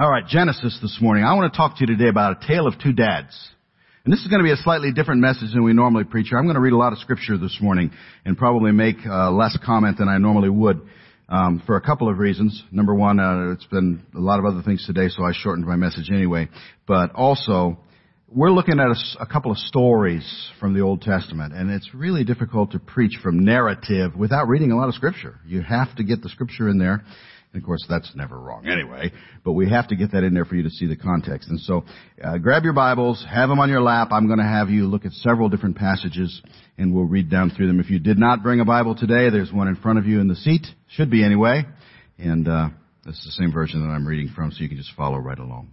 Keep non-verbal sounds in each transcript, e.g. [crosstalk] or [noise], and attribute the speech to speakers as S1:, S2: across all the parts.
S1: All right, Genesis this morning. I want to talk to you today about a tale of two dads. And this is going to be a slightly different message than we normally preach. I'm going to read a lot of scripture this morning and probably make uh, less comment than I normally would um, for a couple of reasons. Number one, uh, it's been a lot of other things today, so I shortened my message anyway. But also, we're looking at a, a couple of stories from the Old Testament, and it's really difficult to preach from narrative without reading a lot of scripture. You have to get the scripture in there. And of course, that's never wrong anyway, but we have to get that in there for you to see the context. And so, uh, grab your Bibles, have them on your lap. I'm going to have you look at several different passages, and we'll read down through them. If you did not bring a Bible today, there's one in front of you in the seat. Should be anyway. And uh, this is the same version that I'm reading from, so you can just follow right along.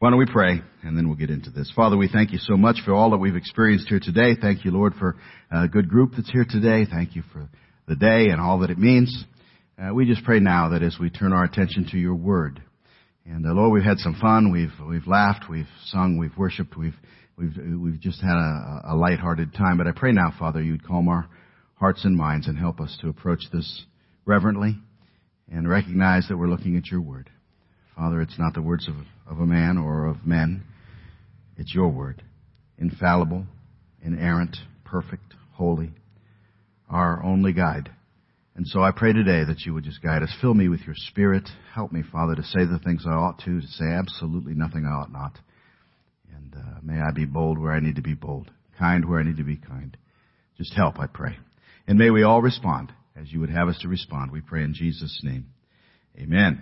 S1: Why don't we pray, and then we'll get into this. Father, we thank you so much for all that we've experienced here today. Thank you, Lord, for a good group that's here today. Thank you for the day and all that it means. Uh, we just pray now that as we turn our attention to your word, and uh, Lord, we've had some fun, we've we've laughed, we've sung, we've worshipped, we've we've we've just had a, a lighthearted time. But I pray now, Father, you'd calm our hearts and minds and help us to approach this reverently and recognize that we're looking at your word. Father, it's not the words of, of a man or of men. It's your word. Infallible, inerrant, perfect, holy, our only guide. And so I pray today that you would just guide us. Fill me with your spirit. Help me, Father, to say the things I ought to, to say absolutely nothing I ought not. And uh, may I be bold where I need to be bold, kind where I need to be kind. Just help, I pray. And may we all respond as you would have us to respond. We pray in Jesus' name. Amen.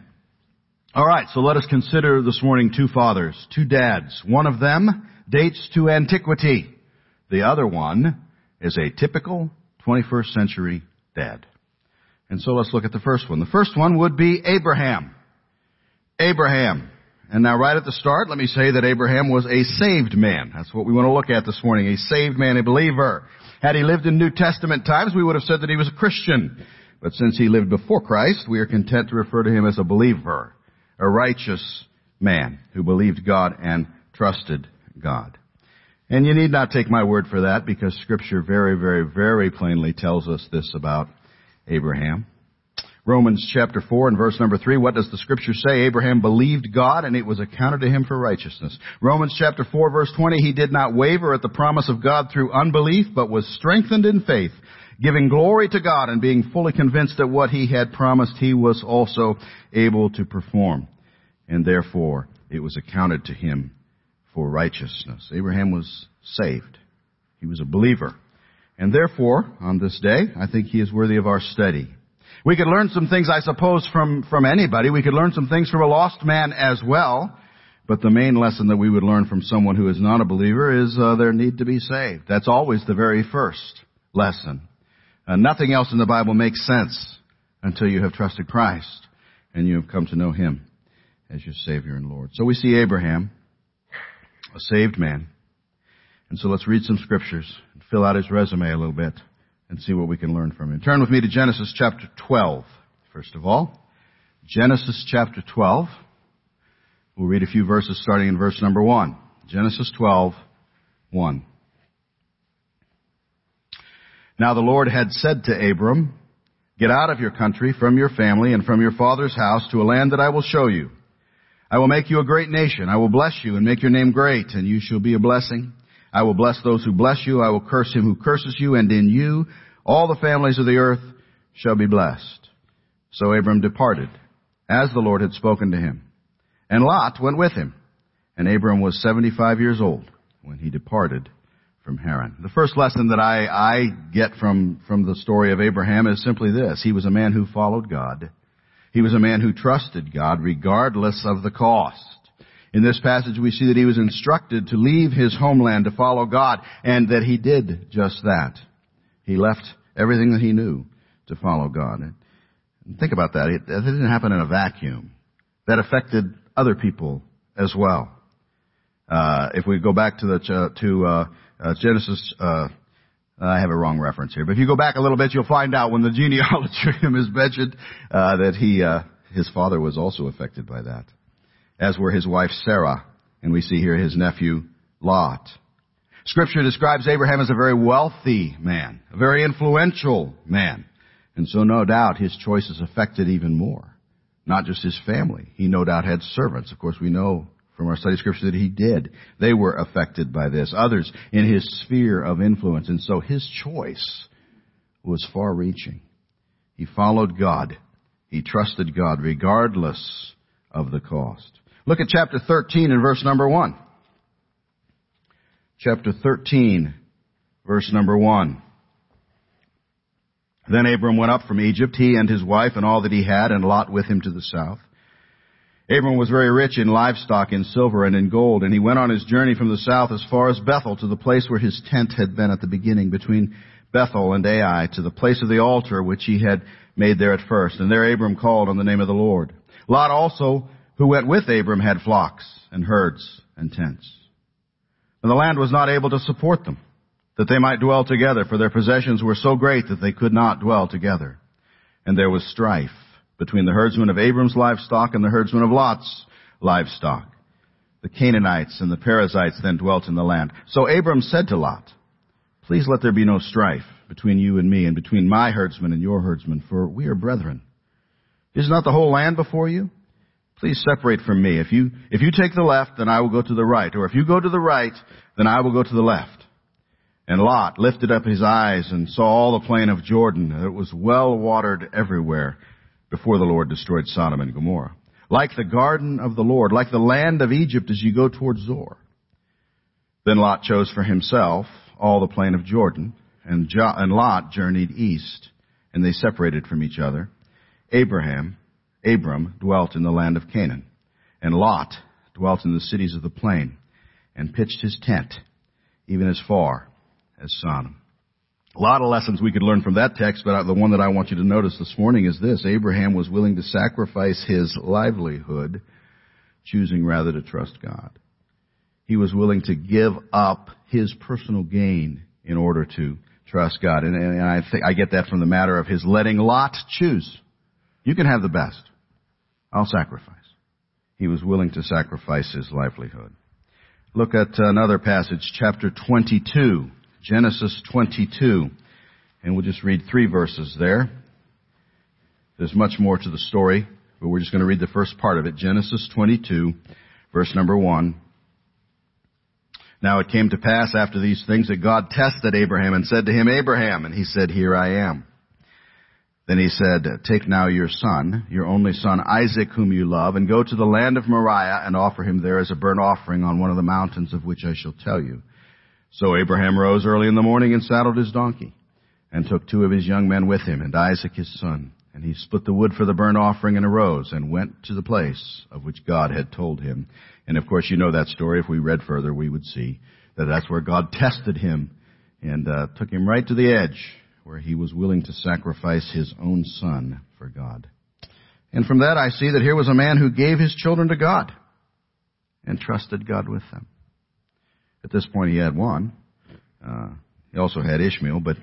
S1: All right, so let us consider this morning two fathers, two dads. One of them dates to antiquity. The other one is a typical 21st century dad. And so let's look at the first one. The first one would be Abraham. Abraham. And now right at the start, let me say that Abraham was a saved man. That's what we want to look at this morning. A saved man, a believer. Had he lived in New Testament times, we would have said that he was a Christian. But since he lived before Christ, we are content to refer to him as a believer. A righteous man who believed God and trusted God. And you need not take my word for that because scripture very, very, very plainly tells us this about Abraham. Romans chapter 4 and verse number 3, what does the scripture say? Abraham believed God and it was accounted to him for righteousness. Romans chapter 4 verse 20, he did not waver at the promise of God through unbelief, but was strengthened in faith, giving glory to God and being fully convinced that what he had promised he was also able to perform. And therefore, it was accounted to him for righteousness. Abraham was saved. He was a believer. And therefore, on this day, I think he is worthy of our study. We could learn some things, I suppose, from, from anybody. We could learn some things from a lost man as well. But the main lesson that we would learn from someone who is not a believer is uh, their need to be saved. That's always the very first lesson. Uh, nothing else in the Bible makes sense until you have trusted Christ and you have come to know Him as your Savior and Lord. So we see Abraham, a saved man. And so let's read some scriptures fill out his resume a little bit and see what we can learn from him. Turn with me to Genesis chapter 12, first of all. Genesis chapter 12. We'll read a few verses starting in verse number 1. Genesis 12, 1. Now the Lord had said to Abram, Get out of your country, from your family, and from your father's house to a land that I will show you. I will make you a great nation. I will bless you and make your name great, and you shall be a blessing. I will bless those who bless you. I will curse him who curses you. And in you all the families of the earth shall be blessed. So Abram departed, as the Lord had spoken to him. And Lot went with him. And Abram was 75 years old when he departed from Haran. The first lesson that I, I get from, from the story of Abraham is simply this. He was a man who followed God. He was a man who trusted God regardless of the cost. In this passage we see that he was instructed to leave his homeland to follow God, and that he did just that. He left everything that he knew to follow God. And think about that. It, didn't happen in a vacuum. That affected other people as well. Uh, if we go back to the to uh, uh, Genesis, uh, I have a wrong reference here, but if you go back a little bit, you'll find out when the [laughs] genealogy is mentioned uh, that he uh, his father was also affected by that as were his wife Sarah, and we see here his nephew Lot. Scripture describes Abraham as a very wealthy man, a very influential man, and so no doubt his choices affected even more Not just his family. He no doubt had servants. Of course, we know from our study of scripture that he did. They were affected by this. Others in his sphere of influence. And so his choice was far reaching. He followed God. He trusted God regardless of the cost. Look at chapter 13 and verse number 1. Chapter 13, verse number 1. Then Abram went up from Egypt, he and his wife and all that he had, and Lot with him to the south. Abram was very rich in livestock, in silver, and in gold, and he went on his journey from the south as far as Bethel to the place where his tent had been at the beginning, between Bethel and Ai, to the place of the altar which he had made there at first. And there Abram called on the name of the Lord. Lot also, who went with Abram, had flocks and herds and tents. And the land was not able to support them that they might dwell together, for their possessions were so great that they could not dwell together. And there was strife between the herdsmen of Abram's livestock and the herdsmen of Lot's livestock. The Canaanites and the Perizzites then dwelt in the land. So Abram said to Lot, Please let there be no strife between you and me and between my herdsmen and your herdsmen, for we are brethren. Is not the whole land before you? Please separate from me. If you, if you take the left, then I will go to the right. Or if you go to the right, then I will go to the left. And Lot lifted up his eyes and saw all the plain of Jordan. It was well watered everywhere before the Lord destroyed Sodom and Gomorrah. Like the garden of the Lord, like the land of Egypt as you go toward Zoar. Then Lot chose for himself all the plain of Jordan, and, jo- and Lot journeyed east, and they separated from each other. Abraham, Abram dwelt in the land of Canaan, and Lot dwelt in the cities of the plain, and pitched his tent, even as far as Sodom. A lot of lessons we could learn from that text, but the one that I want you to notice this morning is this. Abraham was willing to sacrifice his livelihood, choosing rather to trust God. He was willing to give up his personal gain in order to trust God. And, and I think I get that from the matter of his letting Lot choose. You can have the best. I'll sacrifice. He was willing to sacrifice his livelihood. Look at another passage, chapter 22. Genesis 22. And we'll just read three verses there. There's much more to the story, but we're just going to read the first part of it. Genesis 22, verse number 1. Now it came to pass after these things that God tested Abraham and said to him, Abraham, and he said, Here I am. Then he said, Take now your son, your only son Isaac, whom you love, and go to the land of Moriah and offer him there as a burnt offering on one of the mountains of which I shall tell you. So Abraham rose early in the morning and saddled his donkey, and took two of his young men with him, and Isaac his son. And he split the wood for the burnt offering and arose and went to the place of which God had told him. And of course, you know that story. If we read further, we would see that that's where God [laughs] tested him and uh, took him right to the edge where he was willing to sacrifice his own son for God. And from that I see that here was a man who gave his children to God and trusted God with them. At this point, he had one. Uh, he also had Ishmael, but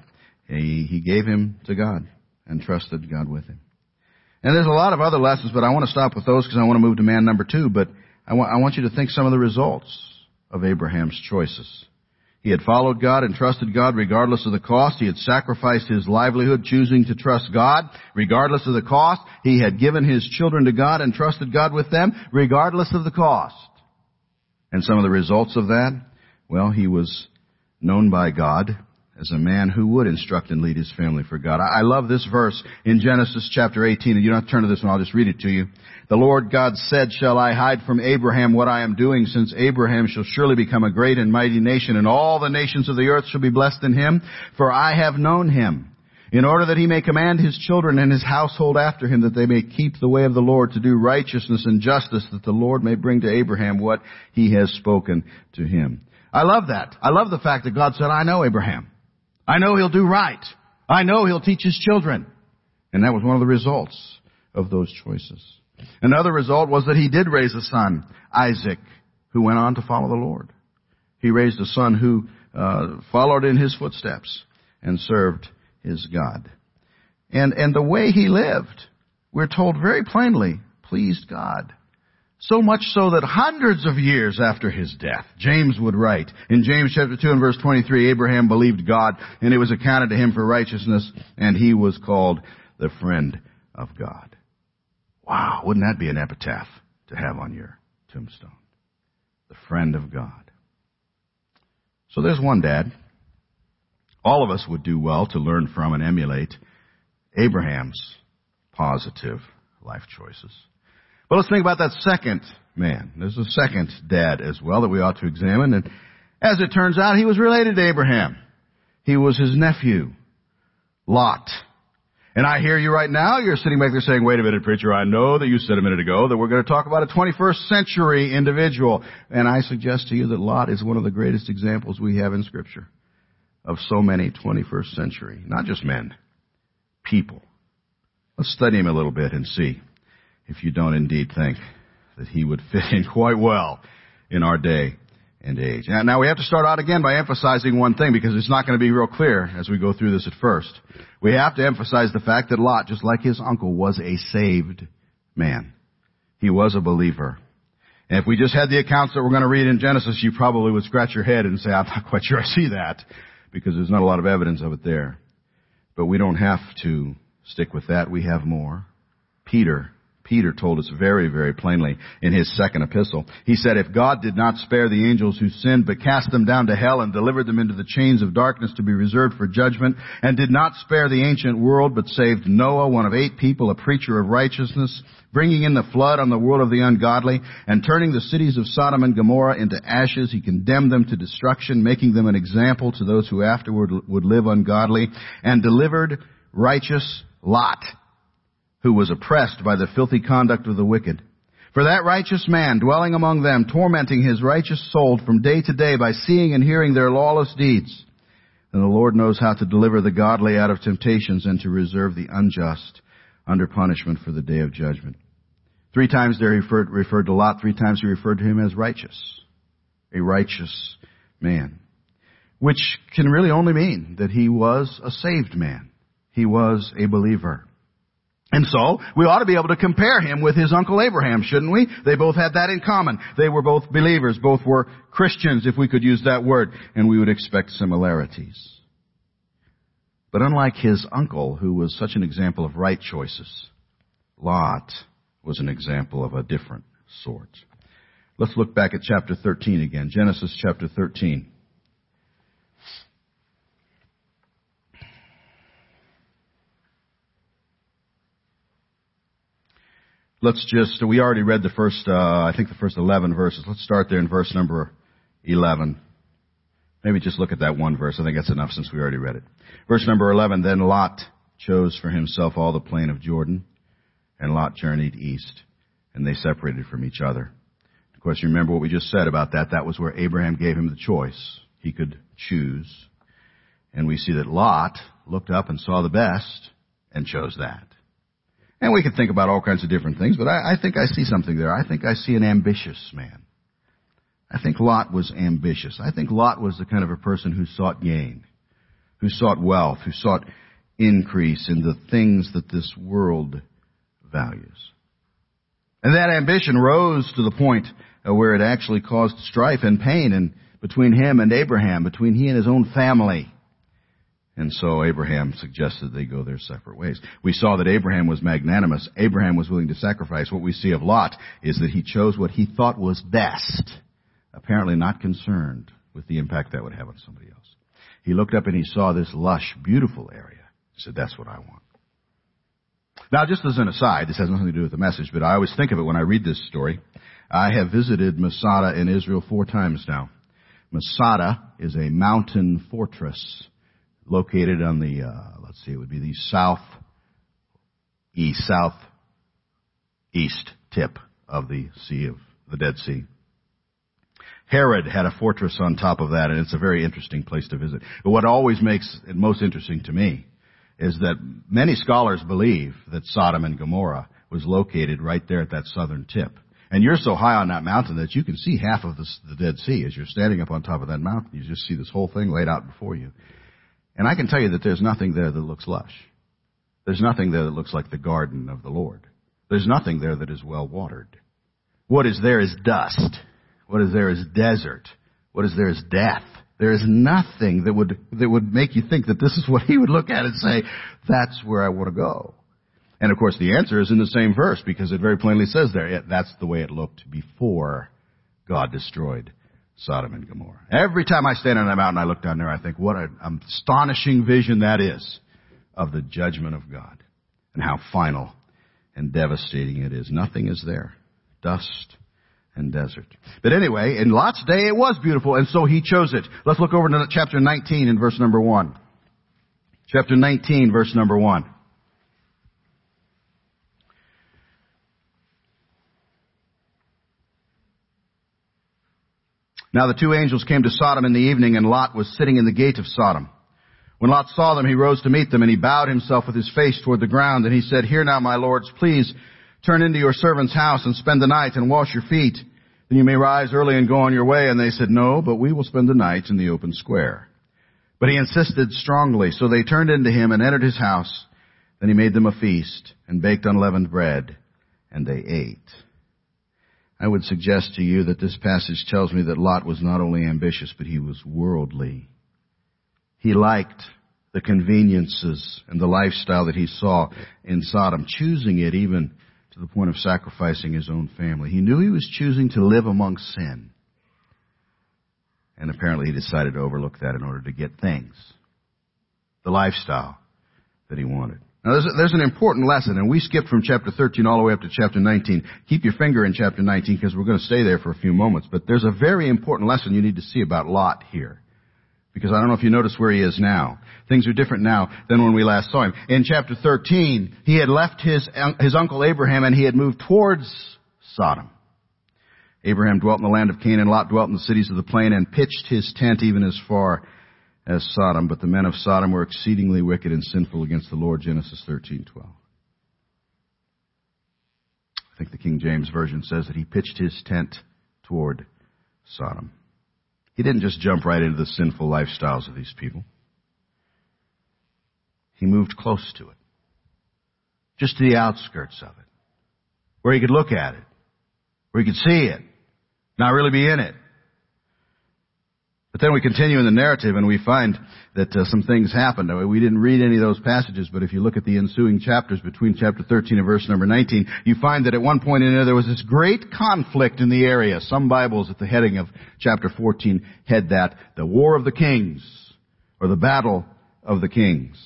S1: he, he gave him to God and trusted God with him. And there's a lot of other lessons, but I want to stop with those because I want to move to man number two. But I I want you to think some of the results of Abraham's choices. He had followed God and trusted God regardless of the cost. He had sacrificed his livelihood choosing to trust God regardless of the cost. He had given his children to God and trusted God with them regardless of the cost. And some of the results of that, well, he was known by God as a man who would instruct and lead his family for God. I love this verse in Genesis chapter 18, and you don't have to turn to this one, I'll just read it to you. The Lord God said, Shall I hide from Abraham what I am doing, since Abraham shall surely become a great and mighty nation, and all the nations of the earth shall be blessed in him? For I have known him, in order that he may command his children and his household after him, that they may keep the way of the Lord to do righteousness and justice, that the Lord may bring to Abraham what he has spoken to him. I love that. I love the fact that God said, I know Abraham. I know he'll do right. I know he'll teach his children. And that was one of the results of those choices. Another result was that he did raise a son, Isaac, who went on to follow the Lord. He raised a son who uh, followed in his footsteps and served his God. And, and the way he lived, we're told very plainly, pleased God. So much so that hundreds of years after his death, James would write in James chapter 2 and verse 23, Abraham believed God and it was accounted to him for righteousness and he was called the friend of God. Wow, wouldn't that be an epitaph to have on your tombstone? The friend of God. So there's one dad. All of us would do well to learn from and emulate Abraham's positive life choices. But let's think about that second man. There's a second dad as well that we ought to examine. And as it turns out, he was related to Abraham. He was his nephew, Lot. And I hear you right now, you're sitting back there saying, wait a minute, preacher, I know that you said a minute ago that we're going to talk about a 21st century individual. And I suggest to you that Lot is one of the greatest examples we have in scripture of so many 21st century, not just men, people. Let's study him a little bit and see if you don't indeed think that he would fit in quite well in our day and age. Now we have to start out again by emphasizing one thing because it's not going to be real clear as we go through this at first. We have to emphasize the fact that Lot, just like his uncle, was a saved man. He was a believer. And if we just had the accounts that we're going to read in Genesis, you probably would scratch your head and say, I'm not quite sure I see that because there's not a lot of evidence of it there. But we don't have to stick with that. We have more. Peter Peter told us very, very plainly in his second epistle. He said, if God did not spare the angels who sinned, but cast them down to hell and delivered them into the chains of darkness to be reserved for judgment, and did not spare the ancient world, but saved Noah, one of eight people, a preacher of righteousness, bringing in the flood on the world of the ungodly, and turning the cities of Sodom and Gomorrah into ashes, he condemned them to destruction, making them an example to those who afterward would live ungodly, and delivered righteous Lot who was oppressed by the filthy conduct of the wicked. For that righteous man dwelling among them, tormenting his righteous soul from day to day by seeing and hearing their lawless deeds. And the Lord knows how to deliver the godly out of temptations and to reserve the unjust under punishment for the day of judgment. Three times there he referred, referred to Lot, three times he referred to him as righteous. A righteous man. Which can really only mean that he was a saved man. He was a believer. And so, we ought to be able to compare him with his uncle Abraham, shouldn't we? They both had that in common. They were both believers, both were Christians, if we could use that word, and we would expect similarities. But unlike his uncle, who was such an example of right choices, Lot was an example of a different sort. Let's look back at chapter 13 again. Genesis chapter 13. Let's just, we already read the first, uh, I think the first 11 verses. Let's start there in verse number 11. Maybe just look at that one verse. I think that's enough since we already read it. Verse number 11, then Lot chose for himself all the plain of Jordan, and Lot journeyed east, and they separated from each other. Of course, you remember what we just said about that. That was where Abraham gave him the choice. He could choose. And we see that Lot looked up and saw the best and chose that. And we could think about all kinds of different things, but I, I think I see something there. I think I see an ambitious man. I think Lot was ambitious. I think Lot was the kind of a person who sought gain, who sought wealth, who sought increase in the things that this world values. And that ambition rose to the point uh, where it actually caused strife and pain and between him and Abraham, between he and his own family. And so Abraham suggested they go their separate ways. We saw that Abraham was magnanimous. Abraham was willing to sacrifice. What we see of Lot is that he chose what he thought was best, apparently not concerned with the impact that would have on somebody else. He looked up and he saw this lush, beautiful area. He said, that's what I want. Now, just as an aside, this has nothing to do with the message, but I always think of it when I read this story. I have visited Masada in Israel four times now. Masada is a mountain fortress located on the, uh, let's see, it would be the south east, south east tip of the Sea of the Dead Sea. Herod had a fortress on top of that, and it's a very interesting place to visit. But what always makes it most interesting to me is that many scholars believe that Sodom and Gomorrah was located right there at that southern tip. And you're so high on that mountain that you can see half of the, the Dead Sea as you're standing up on top of that mountain. You just see this whole thing laid out before you. And I can tell you that there's nothing there that looks lush. There's nothing there that looks like the garden of the Lord. There's nothing there that is well watered. What is there is dust. What is there is desert. What is there is death. There is nothing that would, that would make you think that this is what he would look at and say, that's where I want to go. And of course the answer is in the same verse because it very plainly says there, that's the way it looked before God destroyed Sodom and Gomorrah. Every time I stand on that mountain, I look down there, I think, what an astonishing vision that is of the judgment of God and how final and devastating it is. Nothing is there. Dust and desert. But anyway, in Lot's day it was beautiful, and so he chose it. Let's look over to chapter 19 and verse number 1. Chapter 19, verse number 1. Now the two angels came to Sodom in the evening, and Lot was sitting in the gate of Sodom. When Lot saw them, he rose to meet them, and he bowed himself with his face toward the ground, and he said, Here now, my lords, please turn into your servant's house and spend the night and wash your feet. Then you may rise early and go on your way. And they said, No, but we will spend the night in the open square. But he insisted strongly, so they turned into him and entered his house. Then he made them a feast and baked unleavened bread, and they ate. I would suggest to you that this passage tells me that Lot was not only ambitious, but he was worldly. He liked the conveniences and the lifestyle that he saw in Sodom, choosing it even to the point of sacrificing his own family. He knew he was choosing to live among sin. And apparently he decided to overlook that in order to get things. The lifestyle that he wanted. Now there's, there's an important lesson, and we skipped from chapter 13 all the way up to chapter 19. Keep your finger in chapter 19 because we're going to stay there for a few moments. But there's a very important lesson you need to see about Lot here. Because I don't know if you notice where he is now. Things are different now than when we last saw him. In chapter 13, he had left his, his uncle Abraham and he had moved towards Sodom. Abraham dwelt in the land of Canaan, Lot dwelt in the cities of the plain and pitched his tent even as far as Sodom. But the men of Sodom were exceedingly wicked and sinful against the Lord. Genesis 13:12. I think the King James Version says that he pitched his tent toward Sodom. He didn't just jump right into the sinful lifestyles of these people. He moved close to it. Just to the outskirts of it. Where he could look at it. Where he could see it. Not really be in it. But then we continue in the narrative and we find that uh, some things happened. We didn't read any of those passages, but if you look at the ensuing chapters between chapter 13 and verse number 19, you find that at one point in there there was this great conflict in the area. Some Bibles at the heading of chapter 14 head that the War of the Kings, or the Battle of the Kings.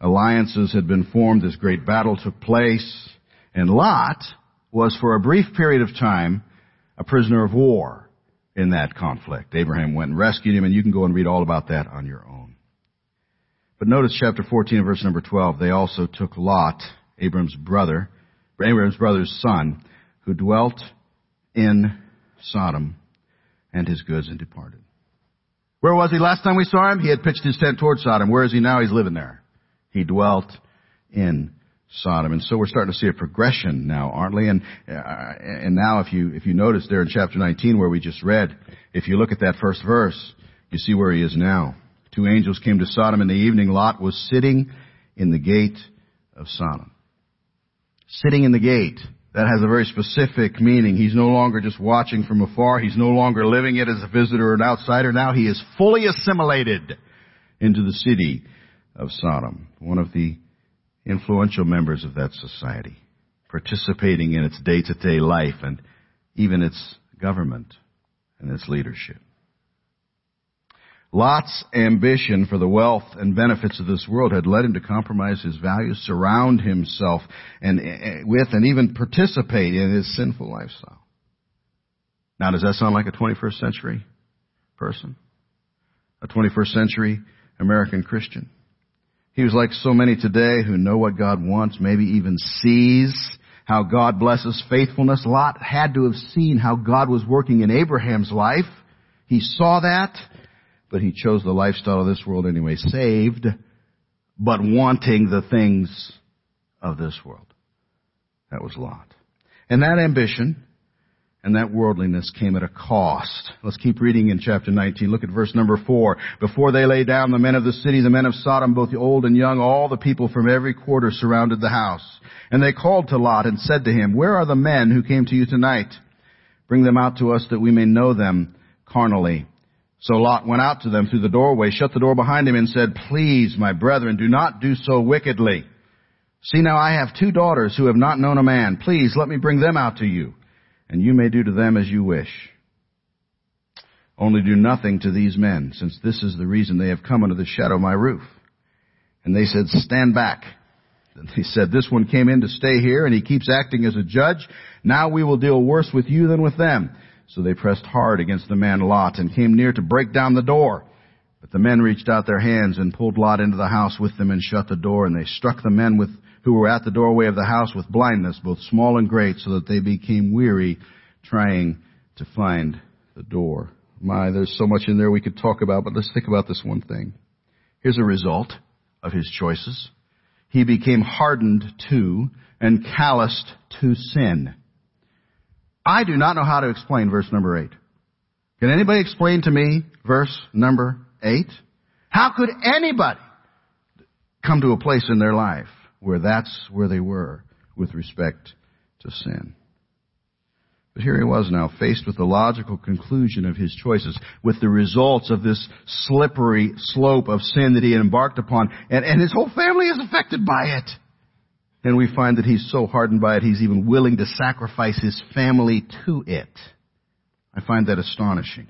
S1: Alliances had been formed, this great battle took place, and Lot was for a brief period of time a prisoner of war in that conflict. Abraham went and rescued him, and you can go and read all about that on your own. But notice chapter 14 verse number 12. They also took Lot, Abraham's brother, Abraham's brother's son, who dwelt in Sodom, and his goods and departed. Where was he last time we saw him? He had pitched his tent toward Sodom. Where is he now? He's living there. He dwelt in Sodom. And so we're starting to see a progression now, aren't we? And, uh, and now if you, if you notice there in chapter 19 where we just read, if you look at that first verse, you see where he is now. Two angels came to Sodom in the evening. Lot was sitting in the gate of Sodom. Sitting in the gate. That has a very specific meaning. He's no longer just watching from afar. He's no longer living it as a visitor or an outsider. Now he is fully assimilated into the city of Sodom. One of the influential members of that society, participating in its day-to-day life and even its government and its leadership. Lot's ambition for the wealth and benefits of this world had led him to compromise his values, surround himself and, eh, with and even participate in his sinful lifestyle. Now does that sound like a 21st century person? A 21st century American Christian? He was like so many today who know what God wants, maybe even sees how God blesses faithfulness. Lot had to have seen how God was working in Abraham's life. He saw that, but he chose the lifestyle of this world anyway, saved, but wanting the things of this world. That was Lot. And that ambition and that worldliness came at a cost. Let's keep reading in chapter 19. Look at verse number 4. Before they lay down, the men of the city, the men of Sodom, both the old and young, all the people from every quarter surrounded the house. And they called to Lot and said to him, Where are the men who came to you tonight? Bring them out to us that we may know them carnally. So Lot went out to them through the doorway, shut the door behind him, and said, Please, my brethren, do not do so wickedly. See now I have two daughters who have not known a man. Please let me bring them out to you, and you may do to them as you wish. Only do nothing to these men, since this is the reason they have come under the shadow of my roof. And they said, stand back. And they said, this one came in to stay here and he keeps acting as a judge. Now we will deal worse with you than with them. So they pressed hard against the man Lot and came near to break down the door. But the men reached out their hands and pulled Lot into the house with them and shut the door. And they struck the men with, who were at the doorway of the house with blindness, both small and great, so that they became weary trying to find the door. My, there's so much in there we could talk about, but let's think about this one thing. Here's a result of his choices. He became hardened to and calloused to sin. I do not know how to explain verse number eight. Can anybody explain to me verse number eight? How could anybody come to a place in their life where that's where they were with respect to sin? But here he was now, faced with the logical conclusion of his choices, with the results of this slippery slope of sin that he had embarked upon, and, and his whole family is affected by it. And we find that he's so hardened by it, he's even willing to sacrifice his family to it. I find that astonishing.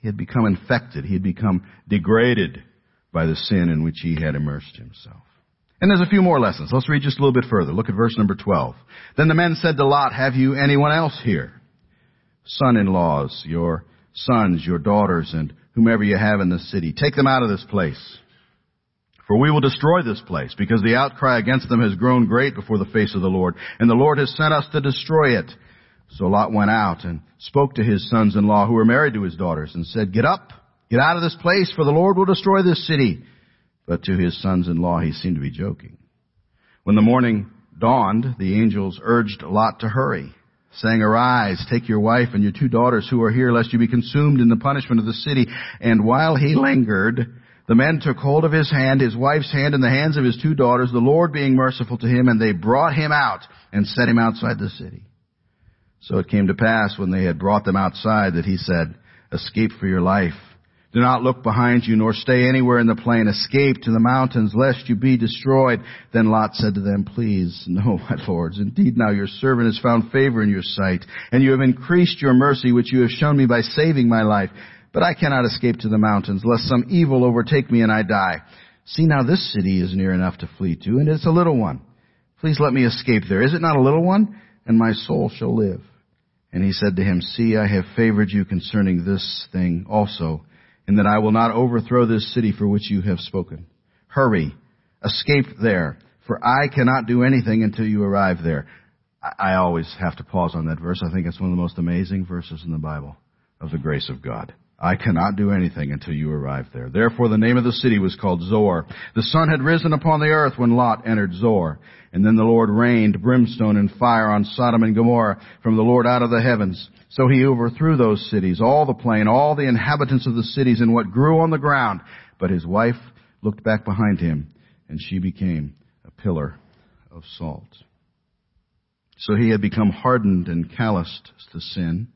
S1: He had become infected. He had become degraded by the sin in which he had immersed himself. And there's a few more lessons. Let's read just a little bit further. Look at verse number 12. Then the men said to Lot, have you anyone else here? Son-in-laws, your sons, your daughters, and whomever you have in the city. Take them out of this place. For we will destroy this place, because the outcry against them has grown great before the face of the Lord, and the Lord has sent us to destroy it. So Lot went out and spoke to his sons-in-law who were married to his daughters, and said, Get up, get out of this place, for the Lord will destroy this city. But to his sons-in-law he seemed to be joking. When the morning dawned, the angels urged Lot to hurry, saying, Arise, take your wife and your two daughters who are here, lest you be consumed in the punishment of the city. And while he lingered, the men took hold of his hand, his wife's hand, and the hands of his two daughters, the Lord being merciful to him, and they brought him out and set him outside the city. So it came to pass when they had brought them outside that he said, Escape for your life do not look behind you, nor stay anywhere in the plain. Escape to the mountains, lest you be destroyed. Then Lot said to them, Please, no, [laughs] my lords. Indeed, now your servant has found favor in your sight, and you have increased your mercy, which you have shown me by saving my life. But I cannot escape to the mountains, lest some evil overtake me and I die. See now, this city is near enough to flee to, and it's a little one. Please let me escape there. Is it not a little one? And my soul shall live. And he said to him, See, I have favored you concerning this thing also and that I will not overthrow this city for which you have spoken. Hurry, escape there, for I cannot do anything until you arrive there. I always have to pause on that verse. I think it's one of the most amazing verses in the Bible of the grace of God. I cannot do anything until you arrive there. Therefore the name of the city was called Zoar. The sun had risen upon the earth when Lot entered Zoar. And then the Lord rained brimstone and fire on Sodom and Gomorrah from the Lord out of the heavens. So he overthrew those cities, all the plain, all the inhabitants of the cities, and what grew on the ground. But his wife looked back behind him, and she became a pillar of salt. So he had become hardened and calloused to sin.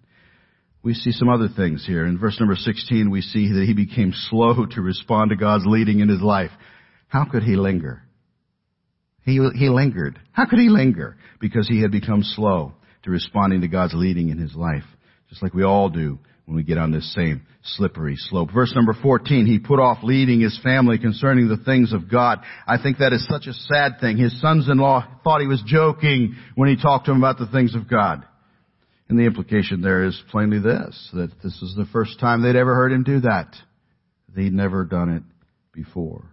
S1: We see some other things here. In verse number 16, we see that he became slow to respond to God's leading in his life. How could he linger? He, he lingered. How could he linger? Because he had become slow to responding to God's leading in his life, just like we all do when we get on this same slippery slope. Verse number 14, he put off leading his family concerning the things of God. I think that is such a sad thing. His sons-in-law thought he was joking when he talked to him about the things of God. And the implication there is plainly this, that this is the first time they'd ever heard him do that. They'd never done it before.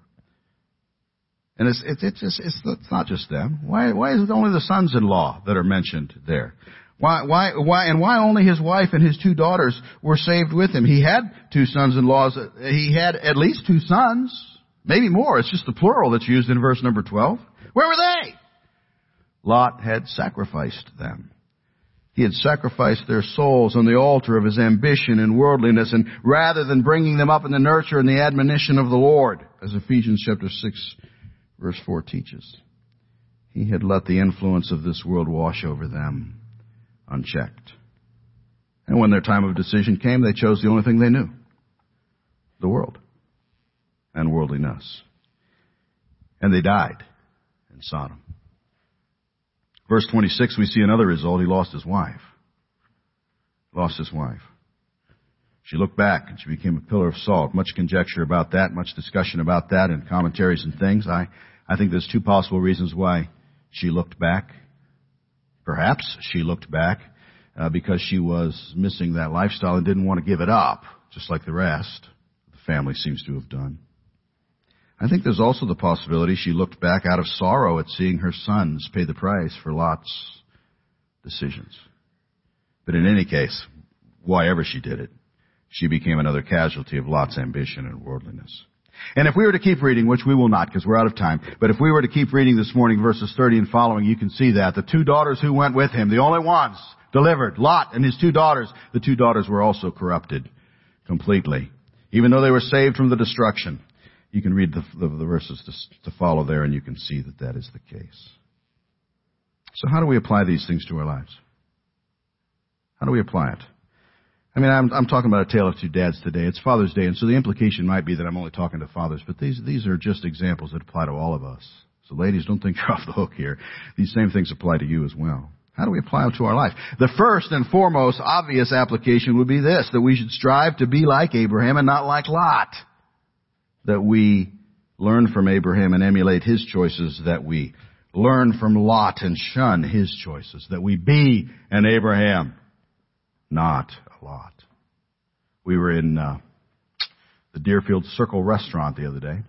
S1: And it's, it's, it's, just, it's, it's not just them. Why, why is it only the sons-in-law that are mentioned there? Why, why, why, and why only his wife and his two daughters were saved with him? He had two sons-in-laws. He had at least two sons. Maybe more. It's just the plural that's used in verse number 12. Where were they? Lot had sacrificed them. He had sacrificed their souls on the altar of his ambition and worldliness, and rather than bringing them up in the nurture and the admonition of the Lord, as Ephesians chapter 6 verse 4 teaches. He had let the influence of this world wash over them unchecked. And when their time of decision came, they chose the only thing they knew. The world. And worldliness. And they died. in Sodom. Verse 26, we see another result. He lost his wife. Lost his wife. She looked back and she became a pillar of salt. Much conjecture about that, much discussion about that and commentaries and things. I, I think there's two possible reasons why she looked back. Perhaps she looked back uh, because she was missing that lifestyle and didn't want to give it up, just like the rest. The family seems to have done. I think there's also the possibility she looked back out of sorrow at seeing her sons pay the price for Lot's decisions. But in any case, why ever she did it, she became another casualty of Lot's ambition and worldliness. And if we were to keep reading, which we will not because we're out of time, but if we were to keep reading this morning verses 30 and following, you can see that the two daughters who went with him, the only ones delivered, Lot and his two daughters, the two daughters were also corrupted completely. Even though they were saved from the destruction. You can read the, the, the verses to, to follow there and you can see that that is the case. So how do we apply these things to our lives? How do we apply it? I mean, I'm, I'm talking about a tale of two dads today. It's Father's Day, and so the implication might be that I'm only talking to fathers, but these, these are just examples that apply to all of us. So ladies, don't think [laughs] you're off the hook here. These same things apply to you as well. How do we apply them to our life? The first and foremost obvious application would be this, that we should strive to be like Abraham and not like Lot that we learn from Abraham and emulate his choices, that we learn from Lot and shun his choices, that we be an Abraham, not a Lot. We were in uh, the Deerfield Circle restaurant the other day.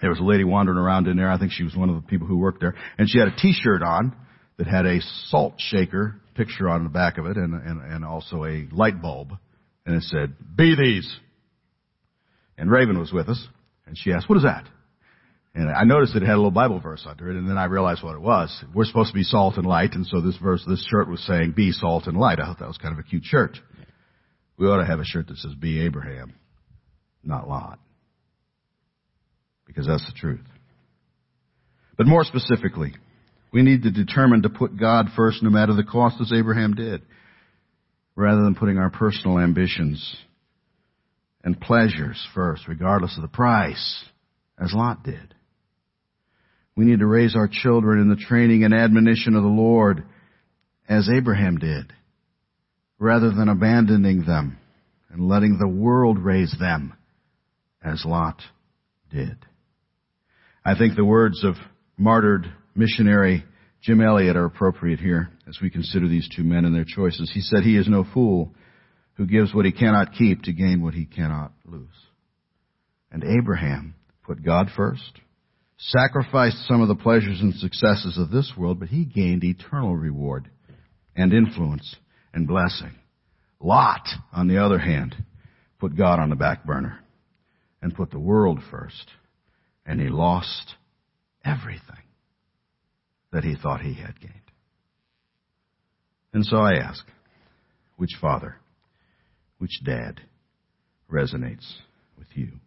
S1: There was a lady wandering around in there. I think she was one of the people who worked there, and she had a T-shirt on that had a salt shaker picture on the back of it, and and, and also a light bulb, and it said, "Be these." And Raven was with us, and she asked, what is that? And I noticed it had a little Bible verse under it, and then I realized what it was. We're supposed to be salt and light, and so this verse, this shirt was saying, be salt and light. I thought that was kind of a cute shirt. We ought to have a shirt that says, be Abraham, not Lot. Because that's the truth. But more specifically, we need to determine to put God first no matter the cost as Abraham did, rather than putting our personal ambitions and pleasures first, regardless of the price, as Lot did. We need to raise our children in the training and admonition of the Lord as Abraham did, rather than abandoning them and letting the world raise them as Lot did. I think the words of martyred missionary Jim Elliot are appropriate here as we consider these two men and their choices. He said, He is no fool who gives what he cannot keep to gain what he cannot lose. And Abraham put God first, sacrificed some of the pleasures and successes of this world, but he gained eternal reward and influence and blessing. Lot, on the other hand, put God on the back burner and put the world first, and he lost everything that he thought he had gained. And so I ask, which father which dad resonates with you?